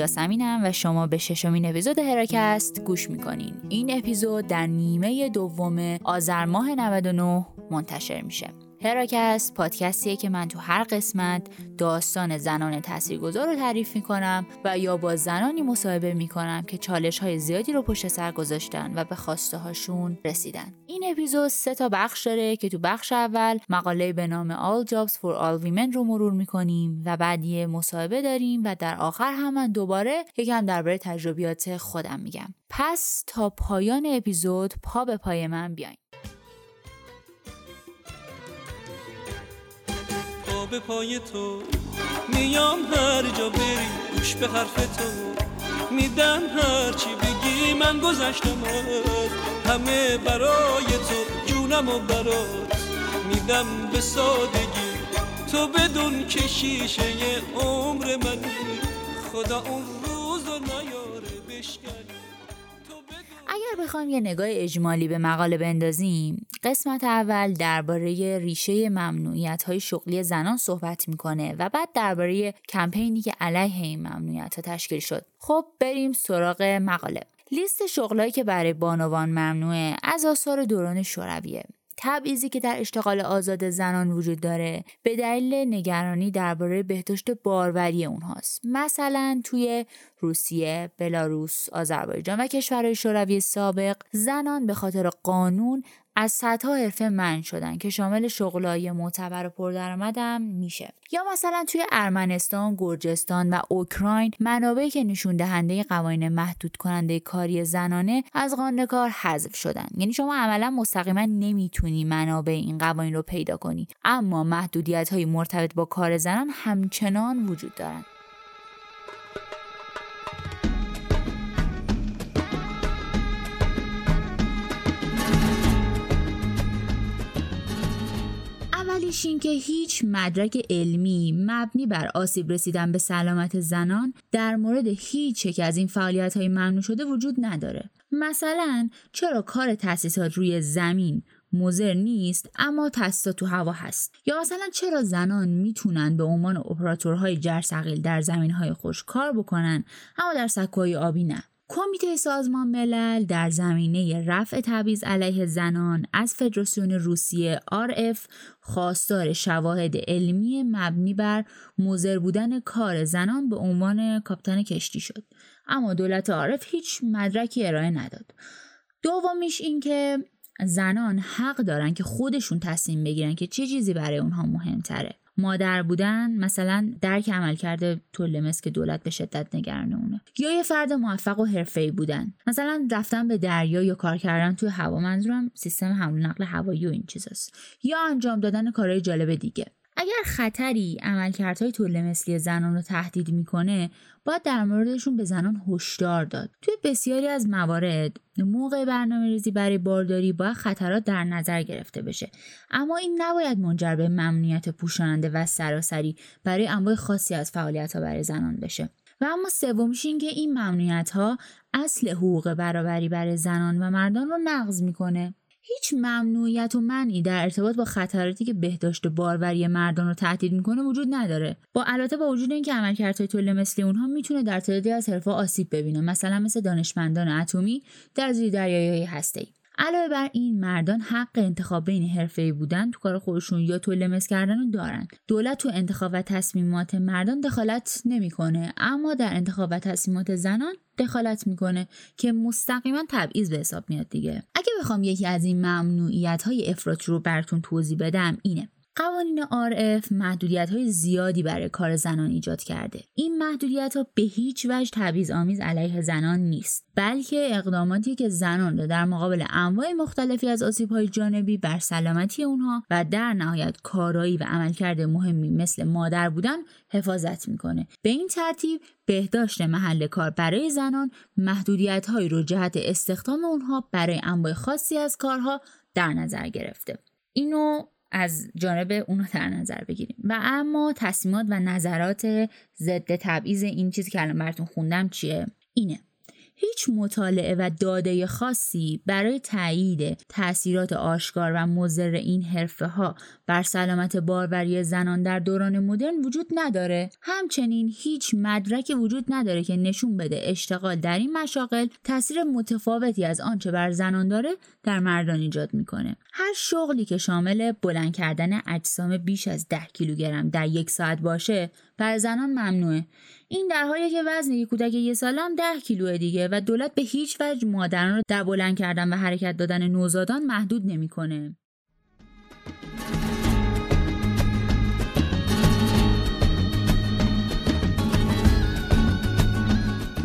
یاسمینم و شما به ششمین اپیزود هراکست گوش می‌کنین. این اپیزود در نیمه دوم آذر ماه 99 منتشر میشه. هراکست پادکستیه که من تو هر قسمت داستان زنان تاثیرگذار رو تعریف می‌کنم و یا با زنانی مصاحبه می‌کنم که چالش های زیادی رو پشت سر گذاشتن و به خواسته هاشون رسیدن. این اپیزود سه تا بخش داره که تو بخش اول مقاله به نام All Jobs for All Women رو مرور می‌کنیم و بعد یه مصاحبه داریم و در آخر هم من دوباره یکم درباره تجربیات خودم میگم. پس تا پایان اپیزود پا به پای من بیاین. به پای تو. میام هر جا بری گوش به حرف تو. میدم هر چی بگی من گذشتم. همه برای تو جونم و برات. میدم به سادگی تو بدون کشیشه عمر منی. خدا اون اگر بخوام یه نگاه اجمالی به مقاله بندازیم قسمت اول درباره ریشه ممنوعیت های شغلی زنان صحبت می‌کنه و بعد درباره کمپینی که علیه این ممنوعیت ها تشکیل شد. خب بریم سراغ مقاله. لیست شغلایی که برای بانوان ممنوعه از آثار دوران شورویه. تبعیضی که در اشتغال آزاد زنان وجود داره به دلیل نگرانی درباره بهداشت باروری اونهاست. مثلا توی روسیه، بلاروس، آذربایجان و کشورهای شوروی سابق زنان به خاطر قانون از صدها حرفه من شدن که شامل شغلای معتبر و پردرآمدم میشه. یا مثلا توی ارمنستان، گرجستان و اوکراین منابعی که نشون دهنده قوانین محدود کننده کاری زنانه از قانون کار حذف شدن. یعنی شما عملا مستقیما نمی‌تونی منابع این قوانین رو پیدا کنی. اما محدودیت های مرتبط با کار زنان همچنان وجود دارند این که هیچ مدرک علمی مبنی بر آسیب رسیدن به سلامت زنان در مورد هیچ یک از این فعالیت های ممنوع شده وجود نداره. مثلا چرا کار تاسیسات روی زمین مزر نیست اما تاسیسات تو هوا هست یا مثلا چرا زنان می‌تونن به عنوان اپراتورهای جرثقیل در زمینهای خوش کار بکنن اما در سکوهای آبی نه کمیته سازمان ملل در زمینه رفع تبعیض علیه زنان از فدراسیون روسیه RF خواستار شواهد علمی مبنی بر موزر بودن کار زنان به عنوان کاپیتان کشتی شد. اما دولت عارف هیچ مدرکی ارائه نداد. دومیش اینکه زنان حق دارن که خودشون تصمیم بگیرن که چه چیزی برای اونها مهمتره. مادر بودن مثلا درک عمل کرده طول که دولت به شدت نگران اونه. یا یه فرد موفق و حرفه‌ای بودن. مثلا رفتن به دریا یا کار کردن توی هوا منظورم سیستم حمل نقل هوایی و این چیزاست. یا انجام دادن کارهای جالب دیگه. اگر خطری عملکردهای طول مثلی زنان رو تهدید می‌کنه باید در موردشون به زنان هشدار داد. توی بسیاری از موارد موقع برنامه ریزی برای بارداری باید خطرات در نظر گرفته بشه. اما این نباید منجر به ممنوعیت پوشاننده و سراسری برای انواع خاصی از فعالیت ها برای زنان بشه. و اما سومیش این که این ممنوعیت ها اصل حقوق برابری برای زنان و مردان رو نقض می‌کنه. هیچ ممنوعیت و منعی در ارتباط با خطراتی که بهداشت باروری مردان رو تهدید می‌کنه وجود نداره. با البته با وجود اینکه عملکردهای طول مثل اونها می‌تونه در تعدادی از حرفها آسیب ببینه مثلا مثل دانشمندان اتمی در زیر دریایی هسته‌ای. علاوه بر این مردان حق انتخاب بین حرفه‌ای بودن تو کار خودشون یا طول مثل کردن رو دارن. دولت تو انتخاب و تصمیمات مردان دخالت نمی‌کنه اما در انتخاب و تصمیمات زنان دخالت می‌کنه که مستقیما تبعیض به حساب میاد دیگه. اگه بخوام یکی از این ممنوعیت های افراطی رو براتون توضیح بدم اینه. قوانین RF محدودیت های زیادی برای کار زنان ایجاد کرده. این محدودیت ها به هیچ وجه تبعیض آمیز علیه زنان نیست، بلکه اقداماتی که زنان را در مقابل انواع مختلفی از آسیب های جانبی بر سلامتی اونها و در نهایت کارایی و عملکرد مهمی مثل مادر بودن حفاظت می‌کنه. به این ترتیب بهداشت محل کار برای زنان محدودیت هایی رو جهت استخدام اونها برای انواع خاصی از کارها در نظر گرفته. اینو از جانب اونو در نظر بگیریم. و اما تصمیمات و نظرات ضد تبعیض این چیزی که الان براتون خوندم چیه؟ اینه. هیچ مطالعه و داده خاصی برای تایید تاثیرات آشکار و مضر این حرفه ها بر سلامت باروری زنان در دوران مدرن وجود نداره. همچنین هیچ مدرکی وجود نداره که نشون بده اشتغال در این مشاغل تاثیر متفاوتی از آنچه بر زنان داره در مردان ایجاد می‌کنه. هر شغلی که شامل بلند کردن اجسام بیش از 10 کیلوگرم در یک ساعت باشه بر زنان ممنوعه این در حالی که وزن یک کودک یه ساله هم 10 کیلو دیگه و دولت به هیچ وجه مادران رو در کردن و حرکت دادن نوزادان محدود نمی‌کنه.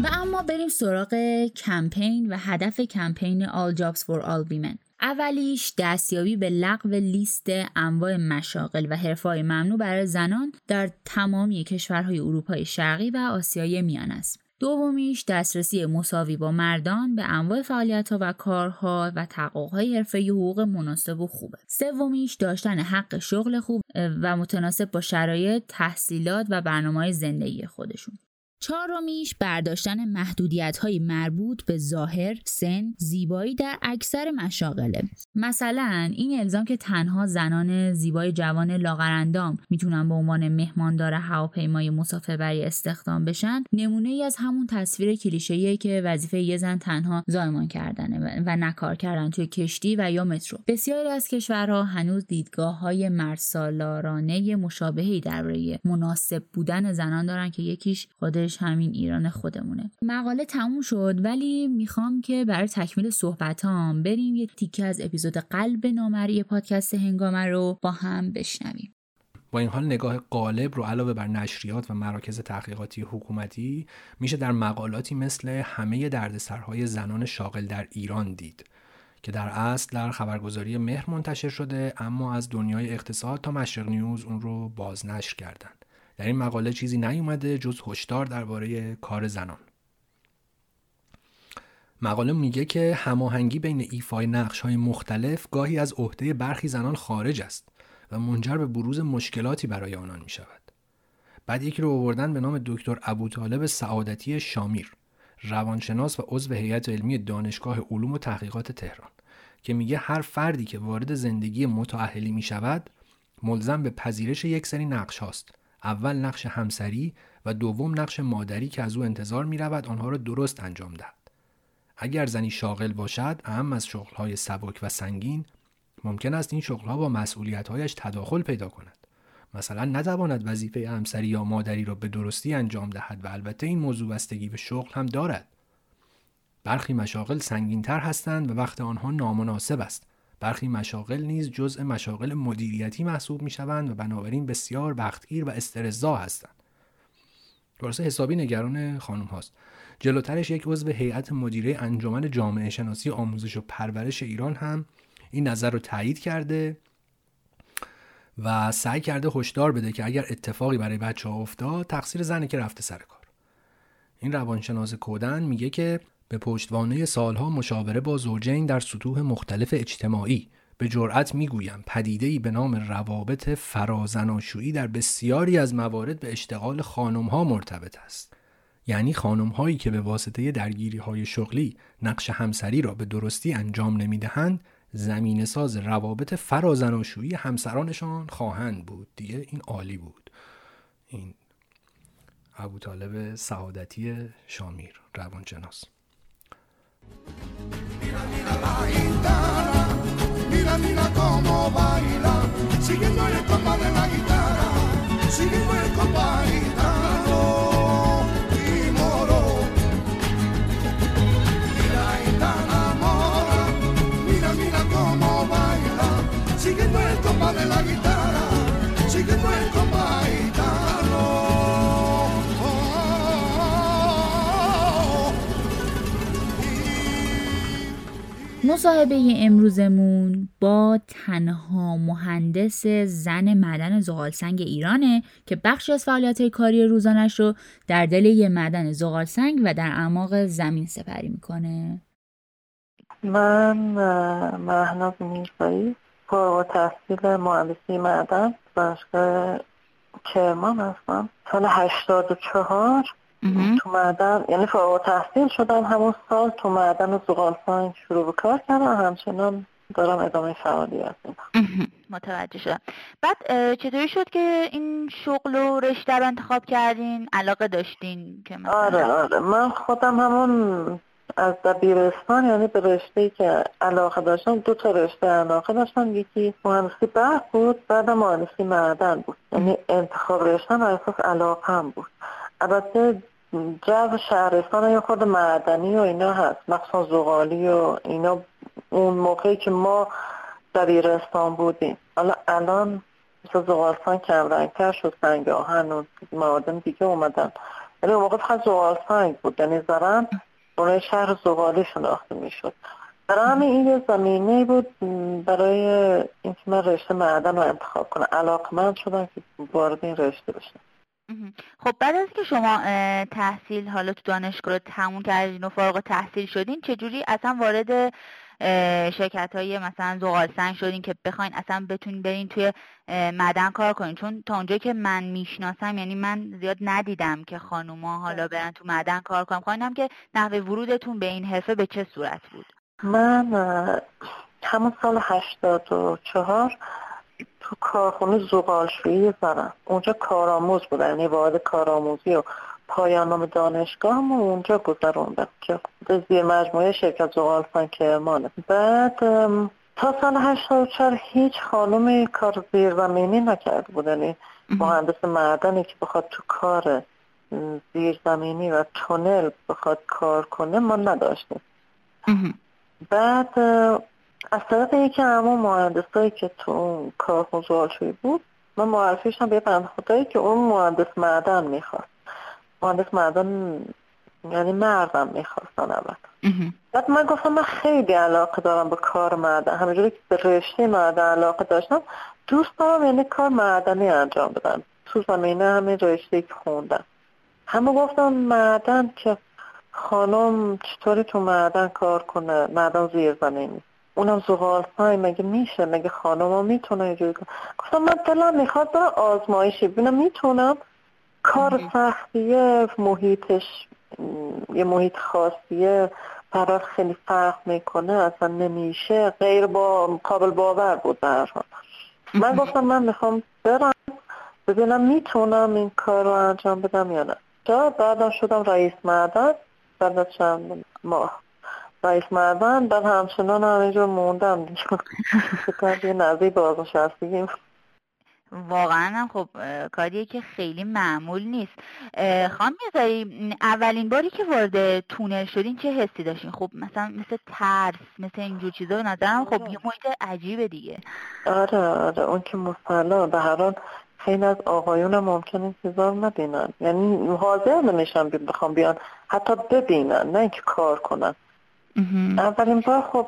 و اما بریم سراغ کمپین و هدف کمپین All Jobs for All Women. اولیش دستیابی به لغو لیست انواع مشاغل و حرفهای ممنوع برای زنان در تمامی کشورهای اروپای شرقی و آسیای میان است. دومیش دسترسی مساوی با مردان به انواع فعالیت ها و کارها و تحققهای حرفه حقوق مناسب و خوبه. سومیش داشتن حق شغل خوب و متناسب با شرایط تحصیلات و برنامه زندگی خودشون. چهارمیش برداشتن محدودیت های مربوط به ظاهر، سن، زیبایی در اکثر مشاغله. مثلا این الزام که تنها زنان زیبای جوان لاغرندام می‌تونن به عنوان مهماندار هواپیمای مسافربری استخدام بشن، نمونه ای از همون تصویر کلیشه‌ایه که وظیفه یه زن تنها زایمان کردنه و نکار کردن توی کشتی و یا مترو. بسیاری از کشورها هنوز دیدگاه های مرسالارانه مشابهی درباره مناسب بودن زنان دارن که یکیش خودش همین ایران خودمونه. مقاله تموم شد ولی می‌خوام که برای تکمیل صحبتام بریم یه تیکه از اپیزود قلب نامری پادکست هنگامه رو با هم بشنویم. با این حال نگاه قالب رو علاوه بر نشریات و مراکز تحقیقاتی حکومتی میشه در مقالاتی مثل همه دردسرهای زنان شاغل در ایران دید که در اصل در خبرگزاری مهر منتشر شده اما از دنیای اقتصاد تا مشرق نیوز اون رو بازنشر کردند در این مقاله چیزی نیومده جز هشدار درباره کار زنان مقاله میگه که هماهنگی بین ایفای نقش های مختلف گاهی از عهده برخی زنان خارج است و منجر به بروز مشکلاتی برای آنان می شود. بعد یکی رو آوردن به نام دکتر ابوطالب سعادتی شامیر روانشناس و عضو هیئت علمی دانشگاه علوم و تحقیقات تهران که میگه هر فردی که وارد زندگی متأهلی می شود ملزم به پذیرش یک سری نقش هاست اول نقش همسری و دوم نقش مادری که از او انتظار می رود آنها را درست انجام دهد. اگر زنی شاغل باشد اهم از شغلهای سبک و سنگین ممکن است این شغلها با مسئولیتهایش تداخل پیدا کند. مثلا نتواند وظیفه همسری یا مادری را به درستی انجام دهد و البته این موضوع بستگی به شغل هم دارد. برخی مشاغل سنگینتر هستند و وقت آنها نامناسب است برخی مشاغل نیز جزء مشاغل مدیریتی محسوب می شوند و بنابراین بسیار وقتگیر و استرزا هستند. درسته حسابی نگران خانم هاست. جلوترش یک عضو هیئت مدیره انجمن جامعه شناسی آموزش و پرورش ایران هم این نظر رو تایید کرده و سعی کرده هشدار بده که اگر اتفاقی برای بچه ها افتاد تقصیر زنه که رفته سر کار. این روانشناس کودن میگه که به پشتوانه سالها مشاوره با زوجین در سطوح مختلف اجتماعی. به جرأت می‌گویم پدیده‌ای به نام روابط فرازناشویی در بسیاری از موارد به اشتغال خانم ها مرتبط است. یعنی خانم هایی که به واسطه درگیری های شغلی نقش همسری را به درستی انجام نمی‌دهند زمین ساز روابط فرازناشویی همسرانشان خواهند بود. دیگه این عالی بود. این ابو طالب سعادتی شامیر روانشناس. Mira, la guitarra, mira, mira cómo baila, siguiendo el compás de la guitarra, siguiendo el compás gitano y مصاحبه امروزمون با تنها مهندس زن معدن زغال سنگ ایرانه که بخشی از فعالیت کاری روزانش رو در دل یه معدن زغال سنگ و در اعماق زمین سپری می‌کنه. من مهناز میرزایی با تحصیل مهندسی معدن دانشگاه کرمان هستم. سال 84 تو معدن یعنی فارغ تحصیل شدم همون سال تو معدن و زغال سنگ شروع به کار کردم. همچنان دارم ادامه فعالیت میدم. متوجه شدم. بعد چطوری شد که این شغل و رشته رو انتخاب کردین؟ علاقه داشتین که مثلا؟ آره آره. من خودم همون از دبیرستان یعنی به رشته که علاقه داشتم دو تا رشته علاقه داشتم. یکی مهندسی برق بود بعد مهندسی معدن بود. یعنی انتخاب رشته بر اساس علاقه هم بود. البته جو شهرستان یا خود معدنی و اینا هست مخصوصا زغالی و اینا اون موقعی که ما دبیرستان بودیم. حالا الان مثل زغالستان کم رنگتر شد سنگ آهن و معادن دیگه اومدن. یعنی اون موقع فقط زغال سنگ بود یعنی زرن اونای شهر زغالی شناخته می‌شد. برای همین این یه زمینه بود برای اینکه من رشته معدن رو انتخاب کنم. علاقمند شدم که وارد این رشته بشم. خب بعد از که شما تحصیل حالا تو دانشگاه رو تموم کردین و فارغ تحصیل شدین چجوری اصلا وارد شرکت های مثلا زغال سنگ شدین که بخواین اصلا بتونین برین توی معدن کار کنین؟ چون تا اونجایی که من می‌شناسم یعنی من زیاد ندیدم که خانوما حالا برن تو معدن کار کنم خواهیم که نحوه ورودتون به این حرفه به چه صورت بود؟ من همون سال هشتاد و چهار تو کارخونه زغالشویی زدم اونجا کارآموز بودم یعنی وارد کارآموزی و پایان نام دانشگاه هم اونجا گذروندم که زیر مجموعه شرکت زغال کرمانه بعد تا سال 84 هیچ خانم کار زیرزمینی نکرده بود. یعنی مهندس معدنی که بخواد تو کار زیرزمینی و تونل بخواد کار کنه ما نداشتیم. بعد از طرف یکی همون مهندسایی که تو اون کارخون زغالشویی بود من معرفیش هم به بند خدایی که اون مهندس معدن می‌خواست. مهندس معدن یعنی مردم می‌خواستن اول. بعد من گفتم من خیلی علاقه دارم به کار معدن. همینجوری که به رشته معدن علاقه داشتم دوست دارم یعنی کار معدنی انجام بدم. تو زمینه همین رشته که خوندم. همه گفتم معدن که خانم چطوری تو معدن کار کنه؟ معدن زیر زمینی اونم زغال مگه میشه؟ مگه خانم ها می‌تونه اینجوری کنه؟ گفتم من دلم می‌خواد برای آزمایشی. ببینم می‌تونم؟ کار سختیه محیطش یه محیط خاصیه برات خیلی فرق می‌کنه اصلا نمیشه. غیر با قابل باور بود در من گفتم من می‌خوام برم ببینم می‌تونم این کار رو انجام بدم یا نه. تا بعدم شدم رئیس معدن بعد چند ماه. رئیس معدن بعد همچنان همینجور موندم. دیگه نزدیک بازنشستگی واقعا هم خب کاریه که خیلی معمول نیست. خانم می‌ذاری اولین باری که وارد تونل شدین چه حسی داشتین؟ خب مثلا مثل ترس مثل اینجور چیزا به نظرم خب یه محیط عجیبه دیگه. آره آره اون که مسلم به هر حال خیلی از آقایون ممکنه این چیزا رو نبینن. یعنی حاضر نمیشن بخوام بیان حتی ببینن نه اینکه کار کنن. اولین بار خب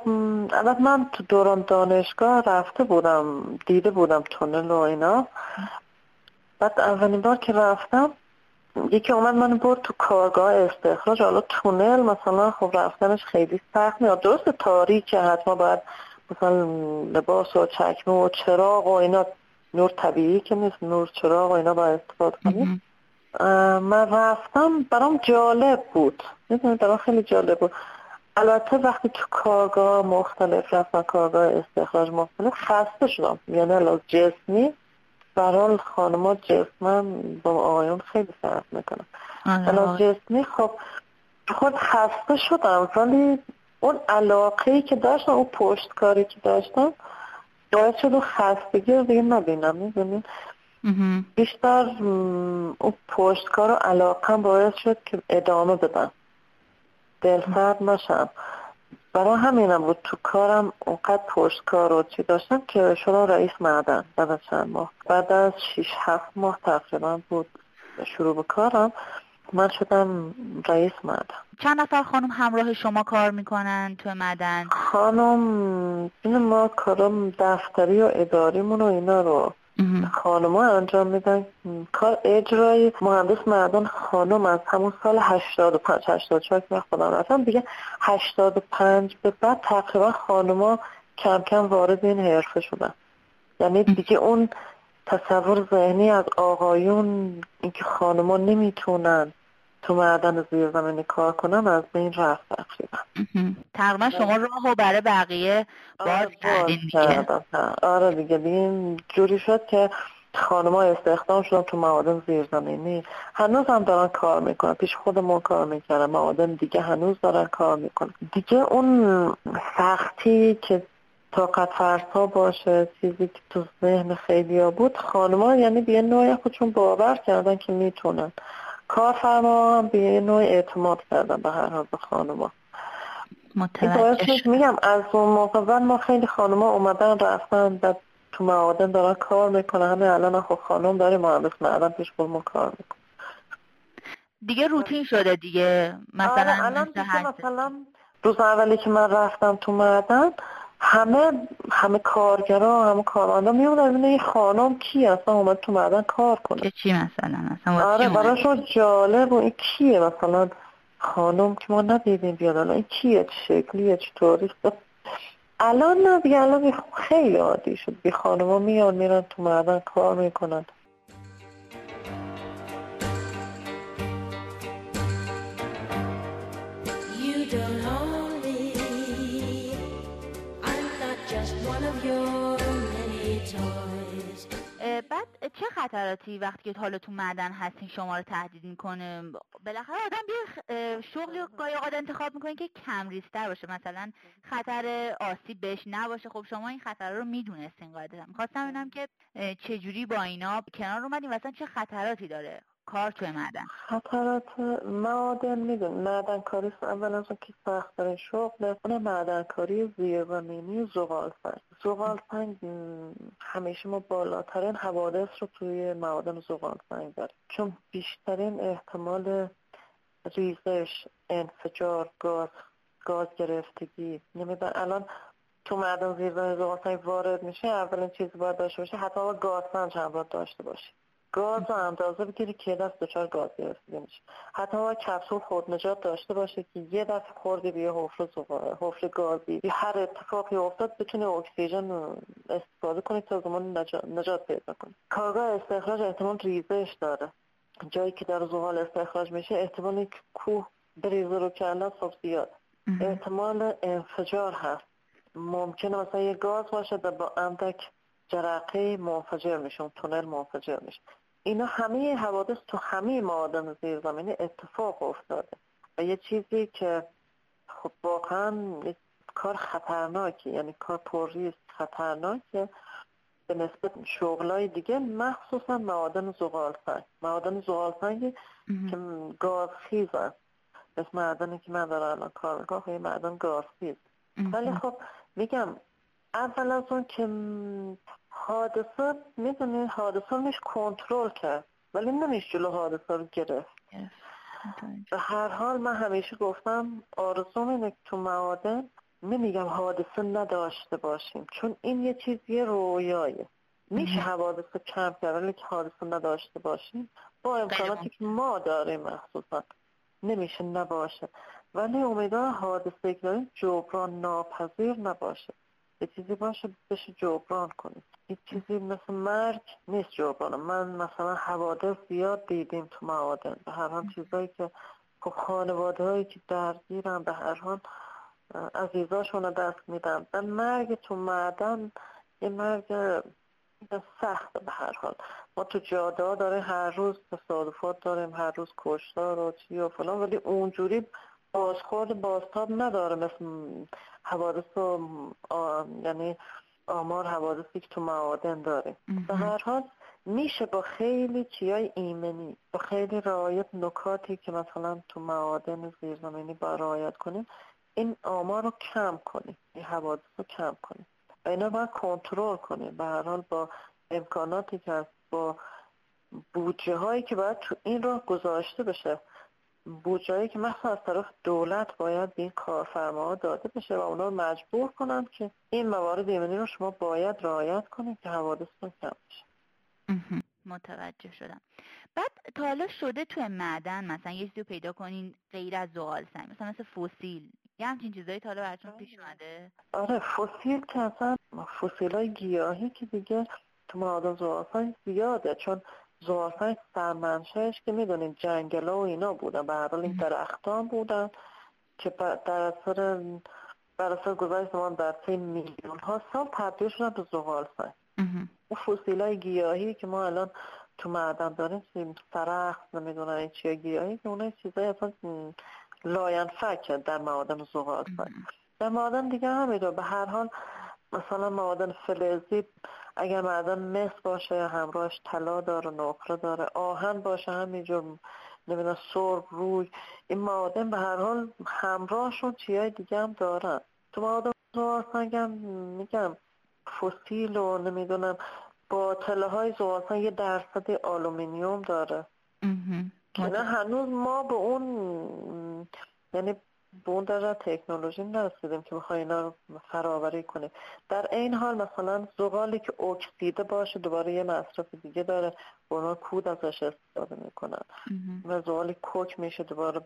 البته من تو دوران دانشگاه رفته بودم دیده بودم تونل و اینا. بعد اولین بار که رفتم یکی اومد من برد تو کارگاه استخراج. حالا تونل مثلا خب رفتنش خیلی سخت میاد. درست تاریکه حتما باید مثلا لباس و چکمه و چراغ و اینا نور طبیعی که نیست نور چراغ و اینا باید استفاده کنیم من رفتم برام جالب بود. می‌دونی برام خیلی جالب بود. البته وقتی تو کارگاه مختلف رفتن کارگاه استخراج مختلف خسته شدم. یعنی الان جسمی برحال خانما جسمم با آقایون خیلی فرق می‌کنم آره، الان جسمی خب خود خسته شدم ولی اون علاقه که داشتم اون پشتکاری که داشتم باید شد اون خستگی رو دیگه نبینم. می‌دونین بیشتر اون پشتکار و علاقه باید شد که ادامه بدم. دلسرد نشم. برای همینم بود تو کارم اونقدر پشتکار و چی داشتم که شما رئیس معدن بعد از چند ماه. بعد از 6 هفت ماه تقریبا بود شروع به کارم. من شدم رئیس معدن. چند نفر خانم همراه شما کار می‌کنن تو معدن؟ خانم این ما کارم دفتری و اداریمون و اینا رو خانم ها انجام میدن. کار اجرای مهندس معدن خانم از همون سال 85 84 که خودم رفتم دیگه 85 به بعد تقریبا ها کم کم وارد این حرفه شدن. یعنی دیگه اون تصور ذهنی از آقایون اینکه خانما نمی‌تونن تو معدن زیرزمینی کار کنن از بین رفت تقریبا تقریبا شما راهو برای بقیه باز آره، کردین دیگه. آره دیگه دیگه جوری شد که خانم‌ها استخدام شدن تو معادن زیرزمینی. هنوز هم دارن کار می‌کنن. پیش خودمون کار می‌کنن معادن دیگه هنوز دارن کار می‌کنن. دیگه اون سختی که طاقت فرسا باشه چیزی که تو ذهن خیلی ها بود خانم‌ها یعنی به یه نوعی خودشون باور کردن که می‌تونن. کارفرما به یه نوع اعتماد کردن به هر حال به متوجه شد میگم از اون موقع بعد ما خیلی خانم‌ها اومدن رفتن بعد تو معادن دارن کار می‌کنن. همه الان خب خانم داریم مهندس معدن پیش خودمون کار می‌کنن دیگه روتین شده دیگه. مثلا آره الان. مثلا روز اولی که من رفتم تو معدن همه همه کارگرا همه کارمندا میومدن ببینن این خانم کی اصلا اومد تو معدن کار کنه. که چی مثلا؟ مثلا آره؟ براشون جالب و این کیه مثلا؟ خانم که ما ندیدیم بیاد الان. این کیه؟ چه شکلیه؟ چطوری الان نه دیگه الان خیلی عادی شد. بی خانوما میان میرن تو معدن کار می‌کنن. بعد چه خطراتی وقتی که حالا تو معدن هستین شما رو تهدید می‌کنه؟ بالاخره آدم یه شغلی گاهی اوقات انتخاب می‌کنه که کم ریسکتر باشه. مثلا خطر آسیب بهش نباشه. خب شما این خطر رو می‌دونستین قاعدتا. می‌خواستم ببینم که چجوری با اینا کنار اومدین مثلا چه خطراتی داره؟ کار توی معدن. خطرات معادن میدون معدن کاری اول از اون که سختترین شغل اون معدن کاری زیرزمینی زغال سنگ. زغال سنگ همیشه ما بالاترین حوادث رو توی معادن زغال سنگ داریم. چون بیشترین احتمال ریزش انفجار گاز گاز گرفتگی نمیدن الان تو معدن زیرزمینی زغال سنگ وارد میشه اولین چیزی باید داشته باشه حتی گاز سنج هم باید داشته باشه. گاز رو اندازه بگیری که یه دست دچار گاز گرفتگی میشه حتی باید کپسول خودنجات داشته باشه که یه دفعه خوردی به یه حفره حفره گازی. یا هر اتفاقی افتاد بتونی اکسیژن استفاده کنی تا زمان نجات, نجات پیدا کنی. کارگاه استخراج احتمال ریزش داره. جایی که در زغال استخراج میشه احتمال کوه بریزه رو کردن خب زیاد احتمال انفجار هست. ممکنه مثلا یه گاز باشه با اندک جرقه منفجر میشه اون تونل منفجر میشه. اینا همه حوادث تو همه معادن زیرزمینی اتفاق افتاده. و یه چیزی که خب واقعا کار خطرناکی یعنی کار پر ریسک خطرناکه به نسبت شغلای دیگه مخصوصا معادن زغال سنگ معادن زغال سنگ که گازخیزن مثل معدنی که من دارم الان کار می‌کنم خب معدن گازخیز. ولی خب میگم اول از اون که حادثه می‌دونی حادثه رو میشه کنترل کرد ولی نمیشه جلو حادثه رو گرفت. به هر حال من همیشه گفتم آرزوم اینه که تو معادن نمیگم حادثه نداشته باشیم چون این یه چیز یه رویایه میشه حوادث کم کرد ولی که حادثه نداشته باشیم با امکاناتی که ما داریم مخصوصا. نمیشه نباشه. ولی امیدوارم حادثه که داریم جبران ناپذیر نباشه. یه چیزی باشه بشه جبران کنیم. یه چیزی مثل مرگ نیست جبران. من مثلا حوادث زیاد دیدیم تو معادن. به هر حال چیزایی که خب خانواده هایی که درگیرن به هر حال عزیزاشون رو دست میدن. و مرگ تو معدن یه مرگ سخته به هر حال. ما تو جاده ها داریم هر روز تصادفات داریم هر روز کشتار و چی و فلان ولی اونجوری بازخورد بازتاب نداره مثل حوادث و آ... یعنی آمار حوادثی که تو معادن داریم به هر حال میشه با خیلی چیای ایمنی با خیلی رعایت نکاتی که مثلا تو معادن زیرزمینی با رعایت کنیم این آمار رو کم کنیم این حوادث رو کم کنیم. و اینا باید کنترل کنیم. به هر حال با امکاناتی که هست با بودجه هایی که باید تو این راه گذاشته بشه. بودجه هایی که مثلا از طرف دولت باید به این کارفرماها داده بشه و اونا مجبور کنن که این موارد ایمنی رو شما باید رعایت کنید که حوادثتون کم بشه. متوجه شدم. بعد تا حالا شده توی معدن مثلا یه چیزی رو پیدا کنین غیر از زغال سنگ مثلا مثل فسیل. یه همچین چیزایی تا حالا براتون پیش اومده؟ آره فسیل که اصلا فسیل های گیاهی که دیگه تو معادن زغالسنگ زیاده. چون زغالسنگ سرمنشأش که می‌دونین جنگل و اینا بودن. به هر حال این درختان بودن که در اثر بر اثر گذشت زمان در طی میلیون ها سال تبدیل شدن به زغالسنگ مهم. اون فسیل های گیاهی که ما الان تو معدن داریم چی- سرخ نمی‌دونم این چیه گیاهی که اونها چیزای اصلا م، لاینفک در معادن زغال در معادن دیگه همینطور. به هر حال مثلا معادن فلزی اگر معدن مس باشه همراهش طلا داره نقره داره آهن باشه همینجور نمی‌دونم سرب روی این معادن به هر حال همراهشون چیهای دیگه هم دارن. تو معادن زغالسنگ هم میگم فسیل و نمی‌دونم با تله های زغالسنگ یه درصد آلومینیوم داره. که نه هنوز ما به اون یعنی به اون درجه تکنولوژی نرسیدیم که بخوای اینا رو فراوری کنیم در این حال مثلا زغالی که اکسیده باشه دوباره یه مصرف دیگه داره عنوان کود ازش استفاده می‌کنن. و زغالی کوک میشه دوباره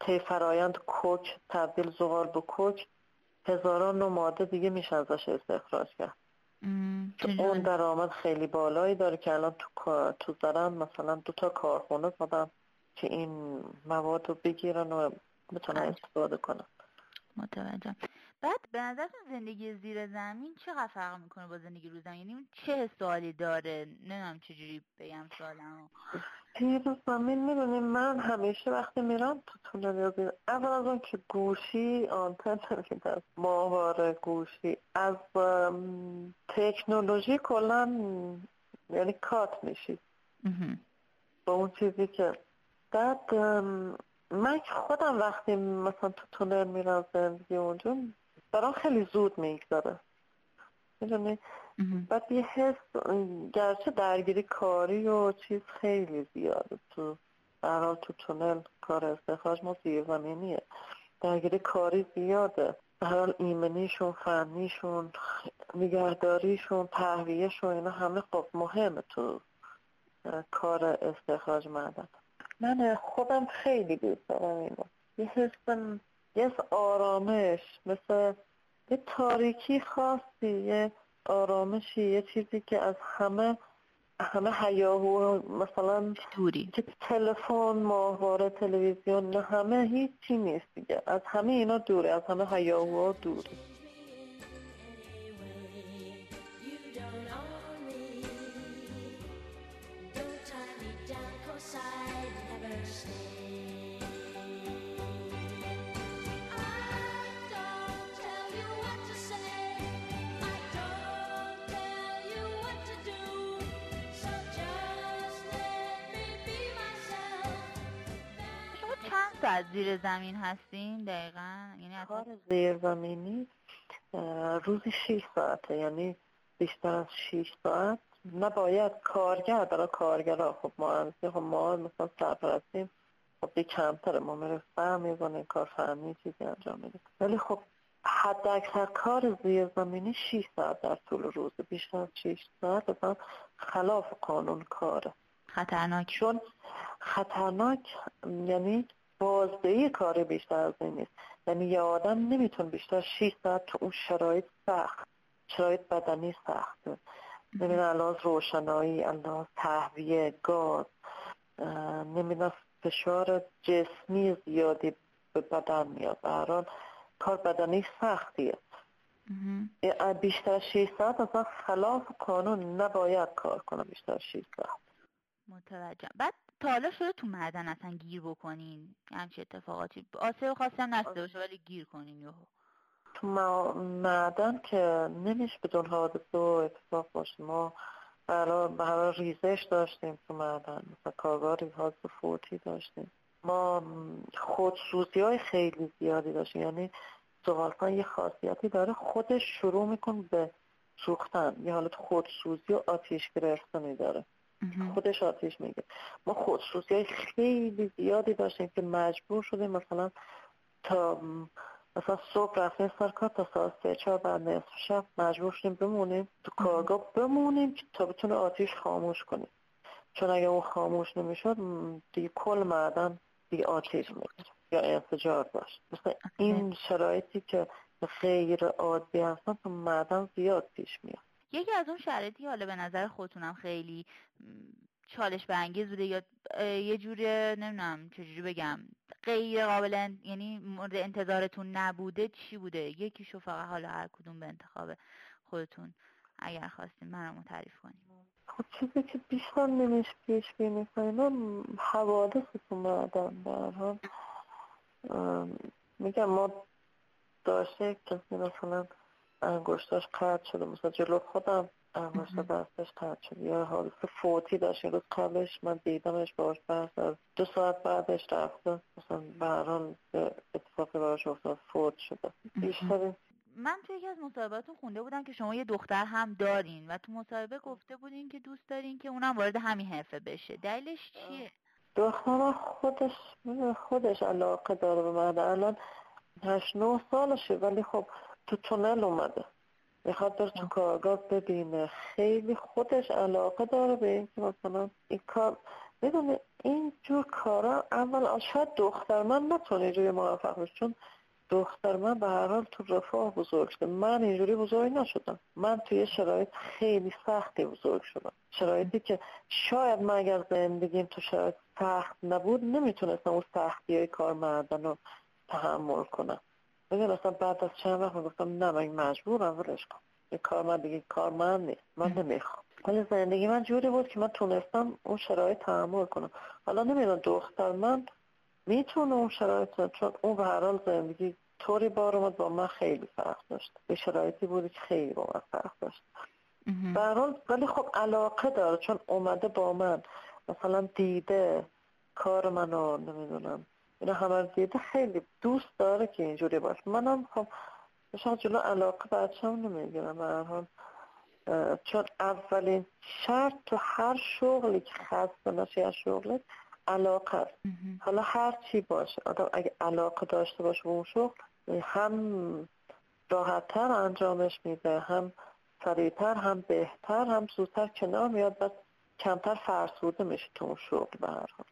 طی فرایند کوک تبدیل زغال به کوک هزاران نوع ماده دیگه میشه ازش استخراج کرد. اون؟ درآمد خیلی بالایی داره که الان تو تو زرن مثلا دو تا کارخونه زدن که این مواد رو بگیرن و بتونن. استفاده کنن متوجهم. بعد به نظرتون زندگی زیر زمین چقدر فرق می‌کنه با زندگی رو زمین؟ یعنی چه سوالی داره؟ نمی‌دونم چجوری بگم سوالمو. زیر زمین می‌دونیم من همیشه وقتی میرم تو تونل زیر اول از اون که گوشی آنتن نمیدن ماهواره گوشی. از تکنولوژی کلا یعنی کات میشی. با اون چیزی که بعد من که خودم وقتی مثلا تو تونل میرم زندگی اونجا برام خیلی زود میگذره. می‌دونی. بعد یه حس گرچه درگیری کاری و چیز خیلی زیاده تو حال تو تونل کار استخراج ما زیرزمینیه درگیری کاری زیاده. حال ایمنیشون فنیشون نگهداریشون تهویهشون اینا همه خب مهمه تو کار استخراج معدن من خودم خیلی دوست دارم اینو یه حس یه آرامش مثل یه تاریکی خاصی یه آرامشی یه چیزی که از همه همه هیاهو مثلا دوری که تلفن ماهواره تلویزیون نه همه هیچی نیست دیگه. از همه اینا دوره از همه هیاهوها دوره. زیر زمین هستین؟ دقیقا. یعنی اصلا کار زیرزمینی اه، روزی 6 ساعته یعنی بیشتر از 6 ساعت. نباید کارگر برای کارگرها خب ما همیشه خب ما مثلا سرپرستیم خب یه کمتره. ما میره فهم می‌زنیم کار فهمی چیزی انجام میدیم. ولی خب حد اکثر کار زیرزمینی 6 ساعت در طول روز. بیشتر از 6 ساعت اصلا خلاف قانون کاره. خطرناک. چون خطرناک یعنی بازدهی کاری بیشتر از این نیست. یعنی یه آدم نمی‌تونه بیشتر 6 ساعت تو اون شرایط سخت شرایط بدنی سخته نمی‌دونم الان روشنایی الان تهویه گاز اه، نمی‌دونم فشار جسمی زیادی به بدن میاد. حال کار بدنی سختیه. بیشتر از 6 ساعت اصلا خلاف قانون نباید کار کنه بیشتر از 6 ساعت. متوجهم. بعد تا حالا شده تو معدن اصلا گیر بکنین. همچه اتفاقاتی. خاصی هم نشده باشه ولی گیر کنین یهو. تو معدن که نمیشه بدون حادثه و اتفاق باشه. ما برای حال ریزش داشتیم تو معدن. مثلا کارگاه ریزهاز فوتی داشتیم. ما خودسوزی های خیلی زیادی داشتیم. یعنی زغالسنگ یه خاصیتی داره. خودش شروع میکن به سوختن. یه حالت خودسوزی و آتیش گرفتنی داره. خودش آتیش میگه. ما خودسوزی های خیلی زیادی داشتیم که مجبور شدیم مثلا تا مثلا صبح رفتیم سر کار تا ساعت سه چهار بعد نصف شب مجبور شدیم بمونیم. تو کارگاه بمونیم تا بتونه آتیش خاموش کنیم چون اگه اون خاموش نمی‌شد دیگه کل معدن دیگه آتیش می‌گیره یا انفجار داشت مثلا این شرایطی که غیر عادی هستن تو معدن زیاد پیش میاد. یکی از اون شرایطی حالا به نظر خودتونم خیلی چالش برانگیز بوده یا یه جوری نمی‌دونم چجوری بگم غیر قابل یعنی مورد انتظارتون نبوده چی بوده؟ یکیشو فقط حالا هر کدوم به انتخاب خودتون اگر خواستین منم تعریف کنیم خب چیزی که بیشتر نمیشه پیش بینی کنیم حوادث حال ام، میگم ما داشته کسی مثلا انگشتاش قطع شده مثلا جلو خودم انگشت دستش قطع شده. یا حادثه فوتی داشت روز قبلش من دیدمش باش بحث از دو ساعت بعدش رفته. مثلا یه اتفاقی براش افتاد فوت شده. بیشتر من توی یکی از مصاحبهاتون خونده بودم که شما یه دختر هم دارین و تو مصاحبه گفته بودین که دوست دارین که اونم وارد همین حرفه بشه. دلیلش چیه؟ دخترم خودش خودش علاقه داره به من. الان هشت نه سالشه. ولی خب تو تونل اومده. می‌خواد بره تو کارگاه ببینه. خیلی خودش علاقه داره به این که مثلا این کار می‌دونی این جور کارا اول شاید دختر من نتونه اینجوری موفق بشه. چون دختر من به هر حال تو رفاه بزرگ شده. من اینجوری بزرگ نشدم. من توی شرایط خیلی سختی بزرگ شدم. شرایطی که شاید من اگر زندگیم تو شرایط سخت نبود نمی‌تونستم اون سختی های کار مردن رو تحمل کنم. ببین اصلا بعد از چند وقت گفتم نه من مجبورم ولش کن. این کار من دیگه کار من نیست. من نمی‌خوام. ولی زندگی من جوری بود که من تونستم اون شرایط تحمل کنم. حالا نمی‌دونم دختر من می‌تونه اون شرایط چون اون به هر حال زندگی طوری بار اومد با من خیلی فرق داشت. به شرایطی بودی که خیلی با من فرق داشت. به هر حال ولی خب علاقه داره چون اومده با من. مثلا دیده کار منو نمی‌دونم اینا همه رو دیده خیلی دوست داره که اینجوری باشه. منم خب شاید جلو علاقه بچه هم نمی‌گیرم. به هر حال اه، چون اولین شرط تو هر شغلی که خسته نشی از شغلت علاقه است. حالا هر چی باشه آدم اگه علاقه داشته باشه به اون شغل هم راحتتر انجامش میده هم سریعتر هم بهتر هم زودتر کنار میاد و کمتر فرسوده میشه تو اون شغل به هر حال.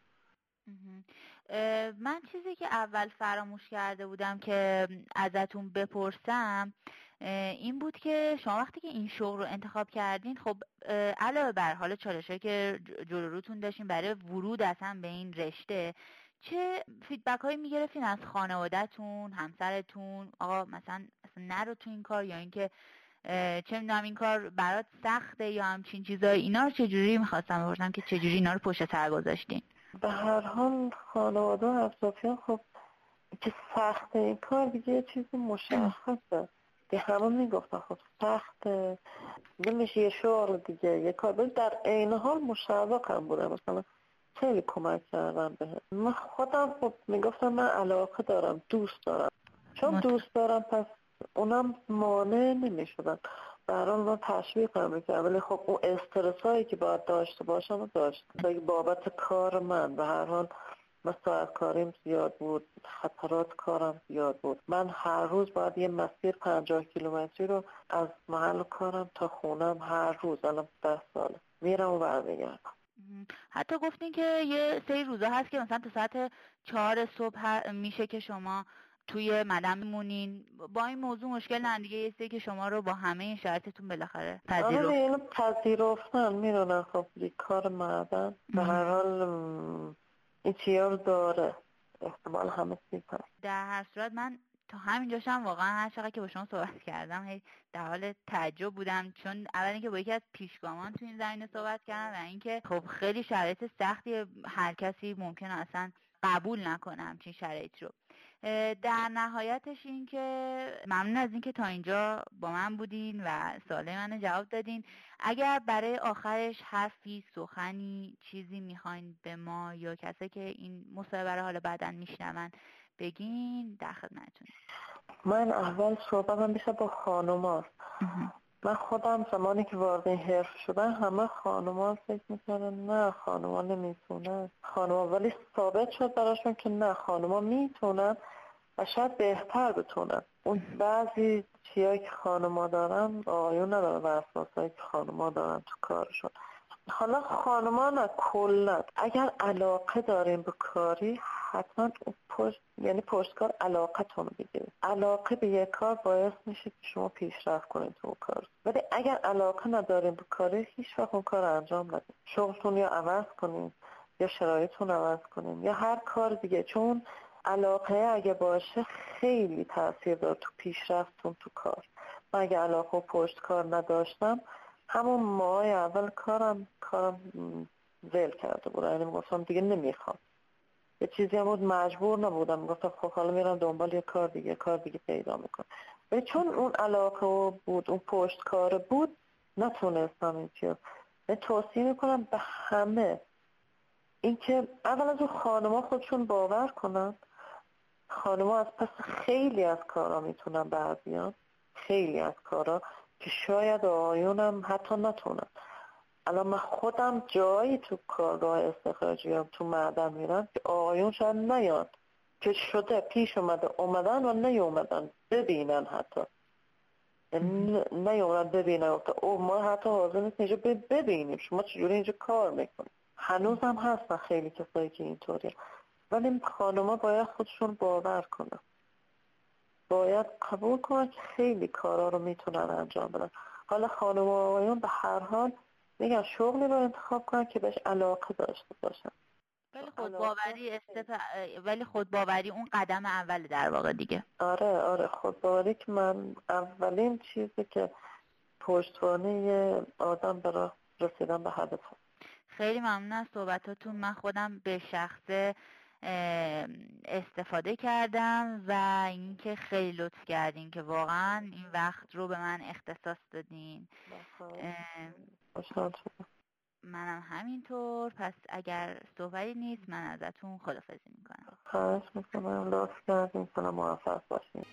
من چیزی که اول فراموش کرده بودم که ازتون بپرسم این بود که شما وقتی که این شغل رو انتخاب کردین خب علاوه بر حال چالشهایی که جلو روتون داشتین برای ورود اصلا به این رشته چه فیدبک هایی می‌گرفتین از خانوادهتون همسرتون؟ آقا مثلا اصلا نرو تو این کار یا اینکه چه می‌دونم این کار برات سخته یا همچین چیزایی اینا رو چجوری می‌خواستم بپرسم که چجوری اینا رو پشت سر گذاشتین؟ به هر حال خانواده و اطرافیان خب که سخت این کار دیگه یه چیزی مشخصه. که همه می‌گفتن خب سخته نمیشه یه شغل دیگه یه کار. در عین حال مشوق هم بودم. مثلا خیلی کمک کردم به من خودم خب می‌گفتم من علاقه دارم دوست دارم. چون دوست دارم پس اونم مانع نمی‌شدن. برام من تشویقم می‌کرد. ولی خب اون استرس هایی که باید داشته باشم رو داشت. بابت کار من. به هر حال من ساعت کاریم زیاد بود. خطرات کارم زیاد بود. من هر روز باید یه مسیر پنجاه کیلومتری رو از محل کارم تا خونم هر روز. الان ده ساله. میرم و برمیگردم. حتی گفتین که یه سری روزا هست که مثلا تا ساعت چهار صبح میشه که شما توی مدام میمونین با این موضوع مشکل ندارین دیگه یه که شما رو با همه این شرایطتون بالاخره آره پذیرفت اینو پذیرفتن می‌دونن خب کار معدن. به هر حال این چیار داره. احتمال همه هست. در هر صورت من تا همینجاشم واقعا هر چقدر که با شما صحبت کردم هی در حال تعجب بودم. چون اول اینکه با یکی از پیشگامان تو این زمینه صحبت کردم و اینکه خب خیلی شرایط سختی هر کسی ممکنه اصلا قبول نکنه همچین شرایط رو. در نهایتش این که ممنون از اینکه تا اینجا با من بودین و سوال منو جواب دادین. اگر برای آخرش حرفی سخنی چیزی می‌خواین به ما یا کسی که این مصاحبه رو حالا بعدا میشنون بگین در خدمتتون من اول صحبتم بیشتر با خانوماست من خودم زمانی که وارد حرف شدن همه خانوما فکر می‌کردن نه خانوما نمی‌تونن. خانوما ولی ثابت شد براشون که نه خانوما می‌تونن و شاید بهتر بتونن. اون بعضی چیایی که خانوما دارن آقایون ندارن و اساسایی که خانوما دارن تو کارشون. حالا خانوما نه کلا اگر علاقه داریم به کاری حتما پشت یعنی پشتکار علاقتون رو بگیرید علاقه به یک کار باعث میشه که شما پیشرفت کنید تو کار. ولی اگر علاقه نداریم به کاری هیچ وقت اون کار انجام ندید شغلتون یا عوض کنید یا شرایطتون عوض کنید یا هر کار دیگه. چون علاقه اگه باشه خیلی تاثیر داره تو پیشرفتتون تو کار. من اگه علاقه و پشت کار نداشتم همون ماه اول کارم کارم ول کرده بودم. یعنی گفتم دیگه نمی‌خوام. چیزی هم بود مجبور نبودم. گفتم خب حالا میرم دنبال یه کار دیگه کار دیگه پیدا می‌کنم. ولی چون اون علاقه بود اون پشت کار بود نتونستم این چیز من توصیه می‌کنم به همه. اینکه اول از اون خانما خودشون باور کنن. خانما از پس خیلی از کارا می‌تونن بر بیان. خیلی از کارا که شاید آقایونم حتی نتونن. الان من خودم جایی تو کارگاه استخراجی هم تو معدن میرم که آقایون شاید نیاد که شده پیش اومده اومدن و نیومدن. ببینن حتی. نیومدن ببینن. گفته او ما حتی حاضر نیست اینجا ببینیم. شما چجوری اینجا کار می‌کنید؟ هنوز هم هستن خیلی کسایی که اینطوری ولی خانوما باید خودشون باور کنن. باید قبول کنن که خیلی کارا رو می‌تونن انجام بدن. حالا خانم و آقایون به هر حال میگن شغلی رو انتخاب کنن که بهش علاقه داشته باشن ولی علاقه خودباوری خیلی. استپ ولی خودباوری اون قدم اول در واقع دیگه. آره آره. خودباوری که من اولین چیزی که پشتوانه آدم برای رسیدن به هدف. خیلی ممنون از صحبتاتون. من خودم به شخصه استفاده کردم و اینکه خیلی لطف کردین که واقعا این وقت رو به من اختصاص دادین. خوشحال شدم. منم همینطور. پس اگر صحبتی نیست من ازتون خدافزی می‌کنم. خواهش می‌کنم. لطف کردین. کنم موفق باشین.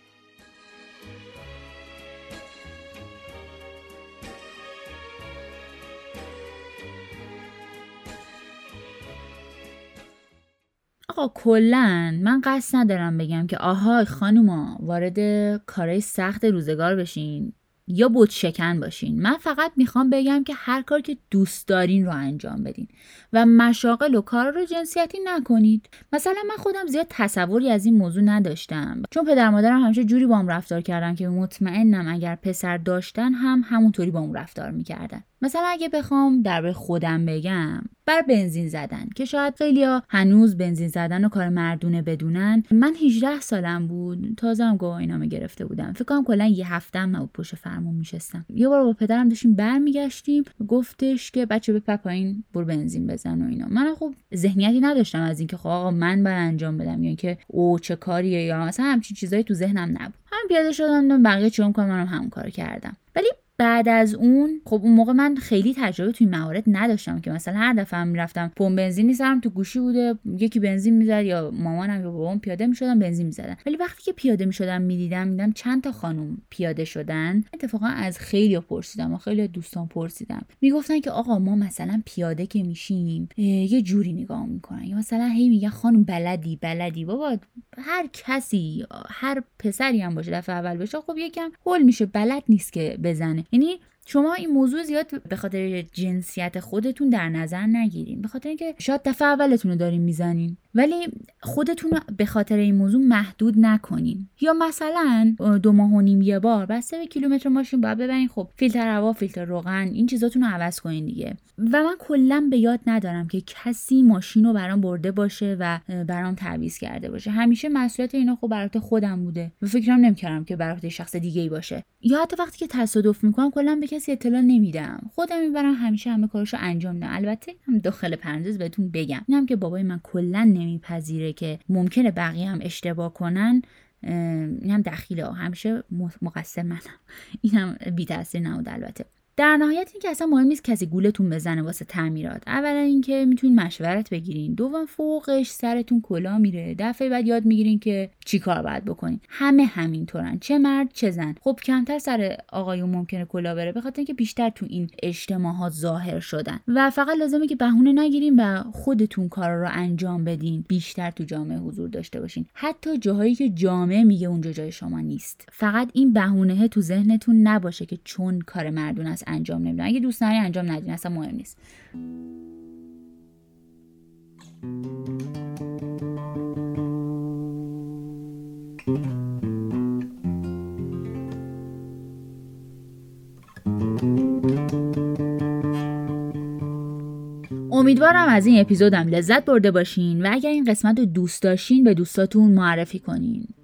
آقا کلا من قصد ندارم بگم که آهای خانوما وارد کارهای سخت روزگار بشین. یا بوت شکن باشین. من فقط می‌خوام بگم که هر کار که دوست دارین رو انجام بدین و مشاغل و کار رو جنسیتی نکنید. مثلا من خودم زیاد تصوری از این موضوع نداشتم. چون پدر مادرم همیشه جوری با هم رفتار کردن که مطمئنم اگر پسر داشتن هم همونطوری با اون رفتار می‌کردن. مثلا اگه بخوام درباره خودم بگم بر بنزین زدن که شاید خیلیا هنوز بنزین زدن و کار مردونه بدونن. من 18 سالم بود. تازه هم گواهینامه گرفته بودم. فکر کنم کلا یه هفتم نبود پشت فرمون میشستم یه بار با پدرم داشتیم برمیگشتیم گفتش که بچه به پایین برو بنزین بزن و اینا. من خب ذهنیتی نداشتم از اینکه خب آقا من باید انجام بدم یا اینکه او چه کاریه یا مثلا همچین چیزایی تو ذهنم نبود. هم پیاده شدم بقیه چون کنم منم همون کار کردم. ولی بعد از اون خب اون موقع من خیلی تجربه توی موارد نداشتم که مثلا هر دفعه می‌رفتم پمپ بنزین می‌زدم تو گوشی بوده یکی بنزین می‌زد یا مامانم یا بابام پیاده می‌شدم بنزین می‌زدن. ولی وقتی که پیاده می‌شدم می‌دیدم میدم چند تا خانم پیاده شدن. اتفاقا از خیلی پرسیدم و خیلی دوستان پرسیدم. می‌گفتن که آقا ما مثلا پیاده که میشیم یه جوری نگاه می‌کنن. یا مثلا هی میگن خانم بلدی بلدی. بابا هر کسی هر پسری هم باشه دفعه اول بشه خب یکم هول میشه. بلد نیست که بزنه. یعنی شما این موضوع زیاد به خاطر جنسیت خودتون در نظر نگیرین. به خاطر اینکه شاید دفعه اولتون رو دارین می‌زنین. ولی خودتون رو به خاطر این موضوع محدود نکنین. یا مثلا دو ماه و نیم یه بار بسته به کیلومتر ماشین باید ببرین. خب فیلتر هوا فیلتر روغن این چیزاتون رو عوض کنین دیگه. و من کلا به یاد ندارم که کسی ماشین رو برام برده باشه و برام تعویض کرده باشه. همیشه مسئولیت اینا خب برات خودم بوده و فکرم نمی‌کردم که برات شخص دیگه ای باشه. یا حتی وقتی که تصادف می‌کنم کلا به کسی اطلاع نمیدم. خودم می‌برم همیشه همه کاراشو انجام میدم. البته هم داخل پرانتز بهتون بگم. اینم که بابای من کلا نمیپذیره که ممکنه بقیه هم اشتباه کنن این هم دخیله. همیشه مقصر منم. این هم بی تاثیر نبود البته. در نهایت این که اصلا مهم نیست کسی گولتون بزنه واسه تعمیرات. اولا اینکه می‌تونین مشورت بگیرین. دوم فوقش سرتون کلا میره. دفعه بعد یاد می‌گیرین که چی کار باید بکنین. همه همینطورن. چه مرد چه زن. خب کمتر سر آقایون ممکنه کلا بره به خاطر اینکه بیشتر تو این اجتماعات ظاهر شدن. و فقط لازمه که بهونه نگیرین و خودتون کارا رو انجام بدین. بیشتر تو جامعه حضور داشته باشین. حتی جاهایی که جامعه میگه اونجا جای شما نیست. فقط این بهونه تو ذهنتون نباشه که چون کار مردون است انجام نمیدن اگه دوست نداری انجام ندین اصلا مهم نیست امیدوارم از این اپیزودم لذت برده باشین و اگر این قسمت رو دوست داشتین به دوستاتون معرفی کنین.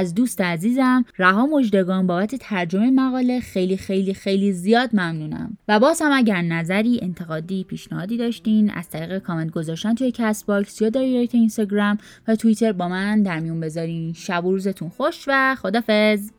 از دوست عزیزم رها مجدگان بابت ترجمه مقاله. خیلی خیلی خیلی زیاد ممنونم. و باز هم اگر نظری انتقادی پیشنهادی داشتین از طریق کامنت گذاشتن توی کست باکس یا دایرکت اینستاگرام و توییتر با من در میون بذارین. شب و روزتون خوش و خدافظ